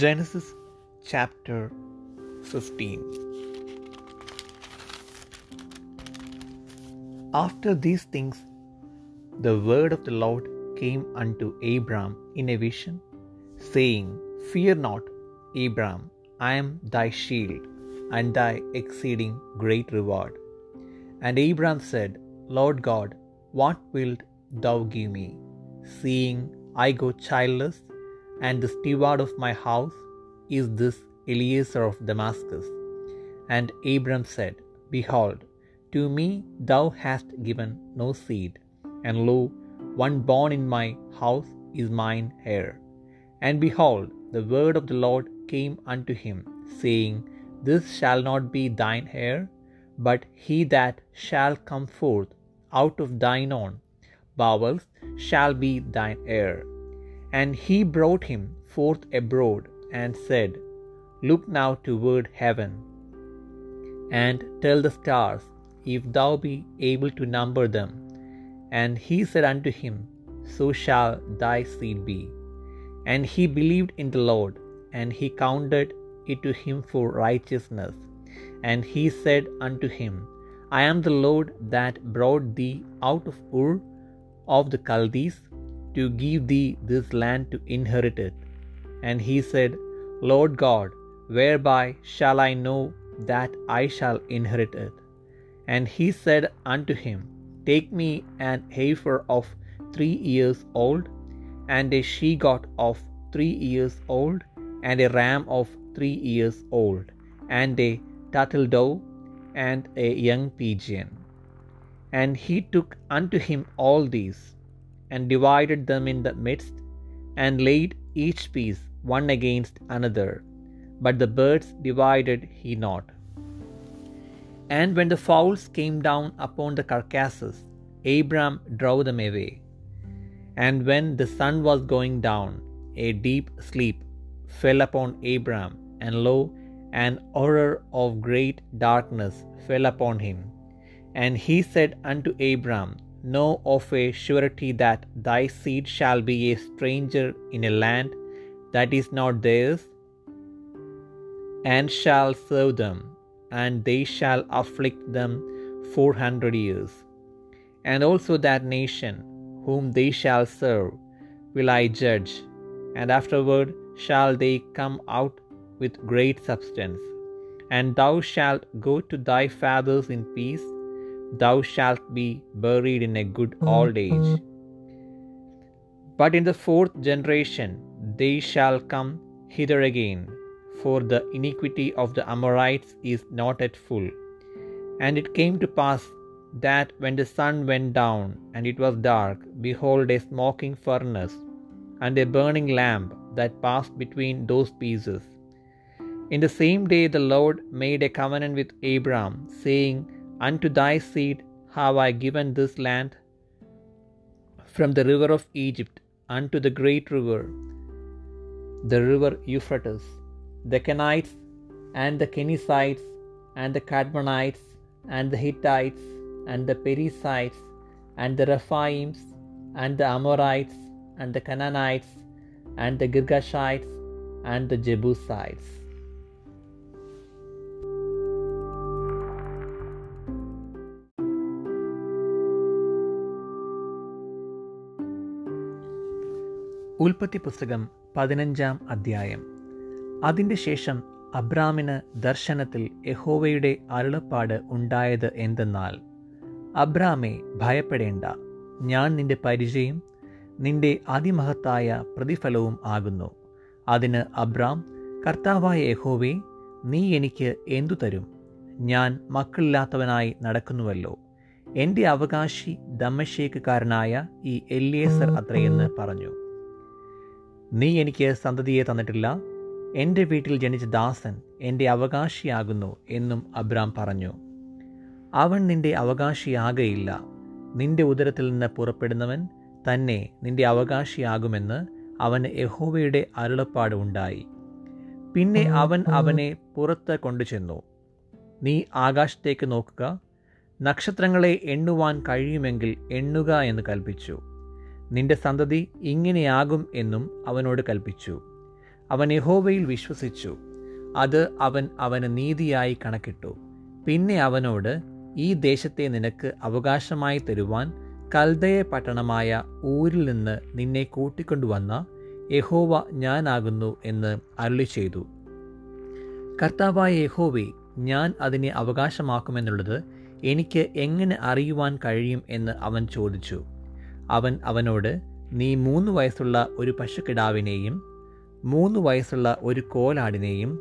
Genesis chapter 15 After these things, the word of the Lord came unto Abram in a vision, saying, Fear not, Abram, I am thy shield, and thy exceeding great reward. And Abram said, Lord God, what wilt thou give me, seeing I go childless, and the steward of my house is this Eliezer of Damascus? And Abram said, Behold, to me thou hast given no seed, and lo, one born in my house is mine heir. And behold, the word of the Lord came unto him, saying, This shall not be thine heir, but he that shall come forth out of thine own bowels shall be thine heir. And he brought him forth abroad, and said, Look now toward heaven, and tell the stars, if thou be able to number them. And he said unto him, So shall thy seed be. And he believed in the Lord, and he counted it to him for righteousness. And he said unto him, I am the Lord that brought thee out of Ur of the Chaldees to give thee this land to inherit it. And he said, Lord God, whereby shall I know that I shall inherit it? And he said unto him, Take me an heifer of three years old, and a she goat of three years old, and a ram of three years old, and a turtle dove, and a young pigeon. And he took unto him all these, and divided them in the midst, and laid each piece one against another. But the birds divided he not. And when the fowls came down upon the carcasses, Abram drove them away. And when the sun was going down, a deep sleep fell upon Abram, and lo, an horror of great darkness fell upon him. And he said unto Abram, Know of a surety that thy seed shall be a stranger in a land that is not theirs, and shall serve them, and they shall afflict them four hundred years. And also that nation whom they shall serve will I judge, and afterward shall they come out with great substance. And thou shalt go to thy fathers in peace, thou shalt be buried in a good hmm. old age. But in the fourth generation they shall come hither again, for the iniquity of the Amorites is not at full. And it came to pass that when the sun went down and it was dark, behold, a smoking furnace and a burning lamp that passed between those pieces. In the same day the Lord made a covenant with Abram, saying, Unto thy seed have I given this land from the river of Egypt unto the great river, the river Euphrates, the Kenites and the Kenizzites and the Kadmonites and the Hittites and the Perizzites and the Rephaims and the Amorites and the Canaanites and the Girgashites and the Jebusites. ഉൽപ്പത്തി പുസ്തകം പതിനഞ്ചാം അധ്യായം. അതിന്റെ ശേഷം അബ്രാമിന് ദർശനത്തിൽ യഹോവയുടെ അരുളപ്പാട് ഉണ്ടായത് എന്തെന്നാൽ അബ്രാമെ ഭയപ്പെടേണ്ട. ഞാൻ നിന്റെ പരിചയം നിന്റെ അതിമഹത്തായ പ്രതിഫലവും ആകുന്നു. അതിന് അബ്രാം കർത്താവായ യഹോവേ നീ എനിക്ക് എന്തു തരും? ഞാൻ മക്കളില്ലാത്തവനായി നടക്കുന്നുവല്ലോ. എന്റെ അവകാശി ദമ്മശേക്കുകാരനായ ഈ എല്ലിയേസർ അത്രയെന്ന് പറഞ്ഞു. നീ എനിക്ക് സന്തതിയെ തന്നിട്ടില്ല. എന്റെ വീട്ടിൽ ജനിച്ച ദാസൻ എന്റെ അവകാശിയാകുന്നു എന്നും അബ്രാം പറഞ്ഞു. അവൻ നിന്റെ അവകാശിയാകയില്ല. നിന്റെ ഉദരത്തിൽ നിന്ന് പുറപ്പെടുന്നവൻ തന്നെ നിന്റെ അവകാശിയാകുമെന്ന് അവന് യഹോവയുടെ അരുളപ്പാട് ഉണ്ടായി. പിന്നെ അവൻ അവനെ പുറത്ത് കൊണ്ടുചെന്നു. നീ ആകാശത്തേക്ക് നോക്കുക. നക്ഷത്രങ്ങളെ എണ്ണുവാൻ കഴിയുമെങ്കിൽ എണ്ണുക എന്ന് കൽപ്പിച്ചു. നിന്റെ സന്തതി ഇങ്ങനെയാകും എന്നും അവനോട് കൽപ്പിച്ചു അവൻ യഹോവയിൽ വിശ്വസിച്ചു. അത് അവൻ അവന് നീതിയായി കണക്കിട്ടു. പിന്നെ അവനോട് ഈ ദേശത്തെ നിനക്ക് അവകാശമായി തരുവാൻ കൽദയ പട്ടണമായ ഊരിൽ നിന്ന് നിന്നെ കൂട്ടിക്കൊണ്ടുവന്ന യഹോവ ഞാനാകുന്നു എന്ന് അരുളി ചെയ്തു കർത്താവായ യഹോവെ ഞാൻ അതിനെ അവകാശമാക്കുമെന്നുള്ളത് എനിക്ക് എങ്ങനെ അറിയുവാൻ കഴിയും എന്ന് അവൻ ചോദിച്ചു. അവൻ അവനോട് നീ മൂന്ന് വയസ്സുള്ള ഒരു പശുക്കിടാവിനെയും മൂന്ന് വയസ്സുള്ള ഒരു കോലാടിനെയും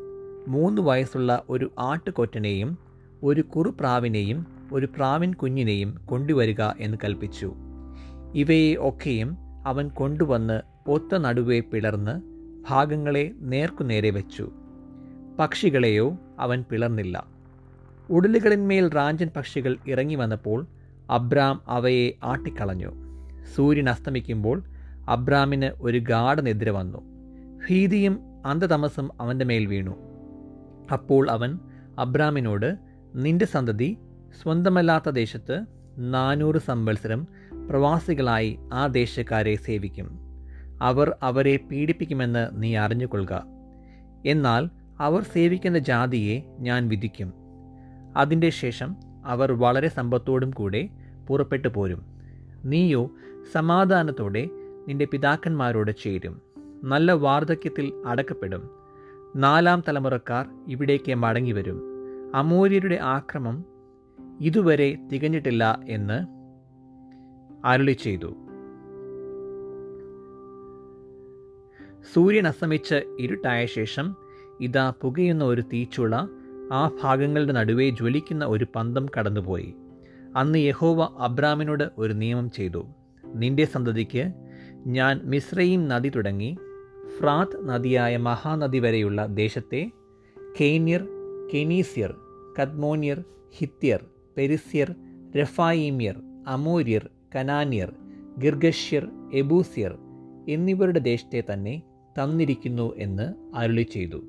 മൂന്ന് വയസ്സുള്ള ഒരു ആട്ടുകൊറ്റനെയും ഒരു കുറുപ്രാവിനെയും ഒരു പ്രാവിൻ കുഞ്ഞിനെയും കൊണ്ടുവരിക എന്ന് കൽപ്പിച്ചു ഇവയെ ഒക്കെയും അവൻ കൊണ്ടുവന്ന് ഒത്ത നടുവെ പിളർന്ന് ഭാഗങ്ങളെ നേർക്കുനേരെ വെച്ചു. പക്ഷികളെയോ അവൻ പിളർന്നില്ല. ഉടലുകളിന്മേൽ റാഞ്ചൻ പക്ഷികൾ ഇറങ്ങി വന്നപ്പോൾ അബ്രാം അവയെ ആട്ടിക്കളഞ്ഞു. സൂര്യൻ അസ്തമിക്കുമ്പോൾ അബ്രാമിന് ഒരു ഗാഠനിദ്ര വന്നു. ഭീതിയും അന്ധതമസും അവന്റെ മേൽ വീണു. അപ്പോൾ അവൻ അബ്രാമിനോട് നിന്റെ സന്തതി സ്വന്തമല്ലാത്ത ദേശത്ത് നാനൂറ് സംവത്സരം പ്രവാസികളായി ആ ദേശക്കാരെ സേവിക്കും. അവർ അവരെ പീഡിപ്പിക്കുമെന്ന് നീ അറിഞ്ഞുകൊള്ളുക. എന്നാൽ അവർ സേവിക്കുന്ന ജാതിയെ ഞാൻ വിധിക്കും. അതിന്റെ ശേഷം അവർ വളരെ സമ്പത്തോടും കൂടെ പുറപ്പെട്ടു പോരും. നീയോ സമാധാനത്തോടെ നിന്റെ പിതാക്കന്മാരോട് ചേരും. നല്ല വാർദ്ധക്യത്തിൽ അടക്കപ്പെടും. നാലാം തലമുറക്കാർ ഇവിടേക്ക് മടങ്ങിവരും. അമൂര്യരുടെ ആക്രമം ഇതുവരെ തികഞ്ഞിട്ടില്ല എന്ന് അരുളി ചെയ്തു സൂര്യൻ അസ്തമിച്ച് ഇരുട്ടായ ശേഷം ഇതാ പുകയുന്ന ഒരു തീച്ചുള ആ ഭാഗങ്ങളുടെ നടുവേ ജ്വലിക്കുന്ന ഒരു പന്തം കടന്നുപോയി. അന്ന് യഹോവ അബ്രാമിനോട് ഒരു നിയമം ചെയ്തു. നിന്റെ സന്തതിക്ക് ഞാൻ മിശ്രയും നദി തുടങ്ങി ഫ്രാത്ത് നദിയായ മഹാനദി വരെയുള്ള ദേശത്തെ കേന്യർ കെനീസ്യർ കദ്മോന്യർ ഹിത്യർ പെരിസ്യർ രഫായിമ്യർ അമോര്യർ കനാന്യർ ഗിർഗഷ്യർ എബൂസ്യർ എന്നിവരുടെ ദേശത്തെ തന്നെ തന്നിരിക്കുന്നു എന്ന് അരുളി ചെയ്തു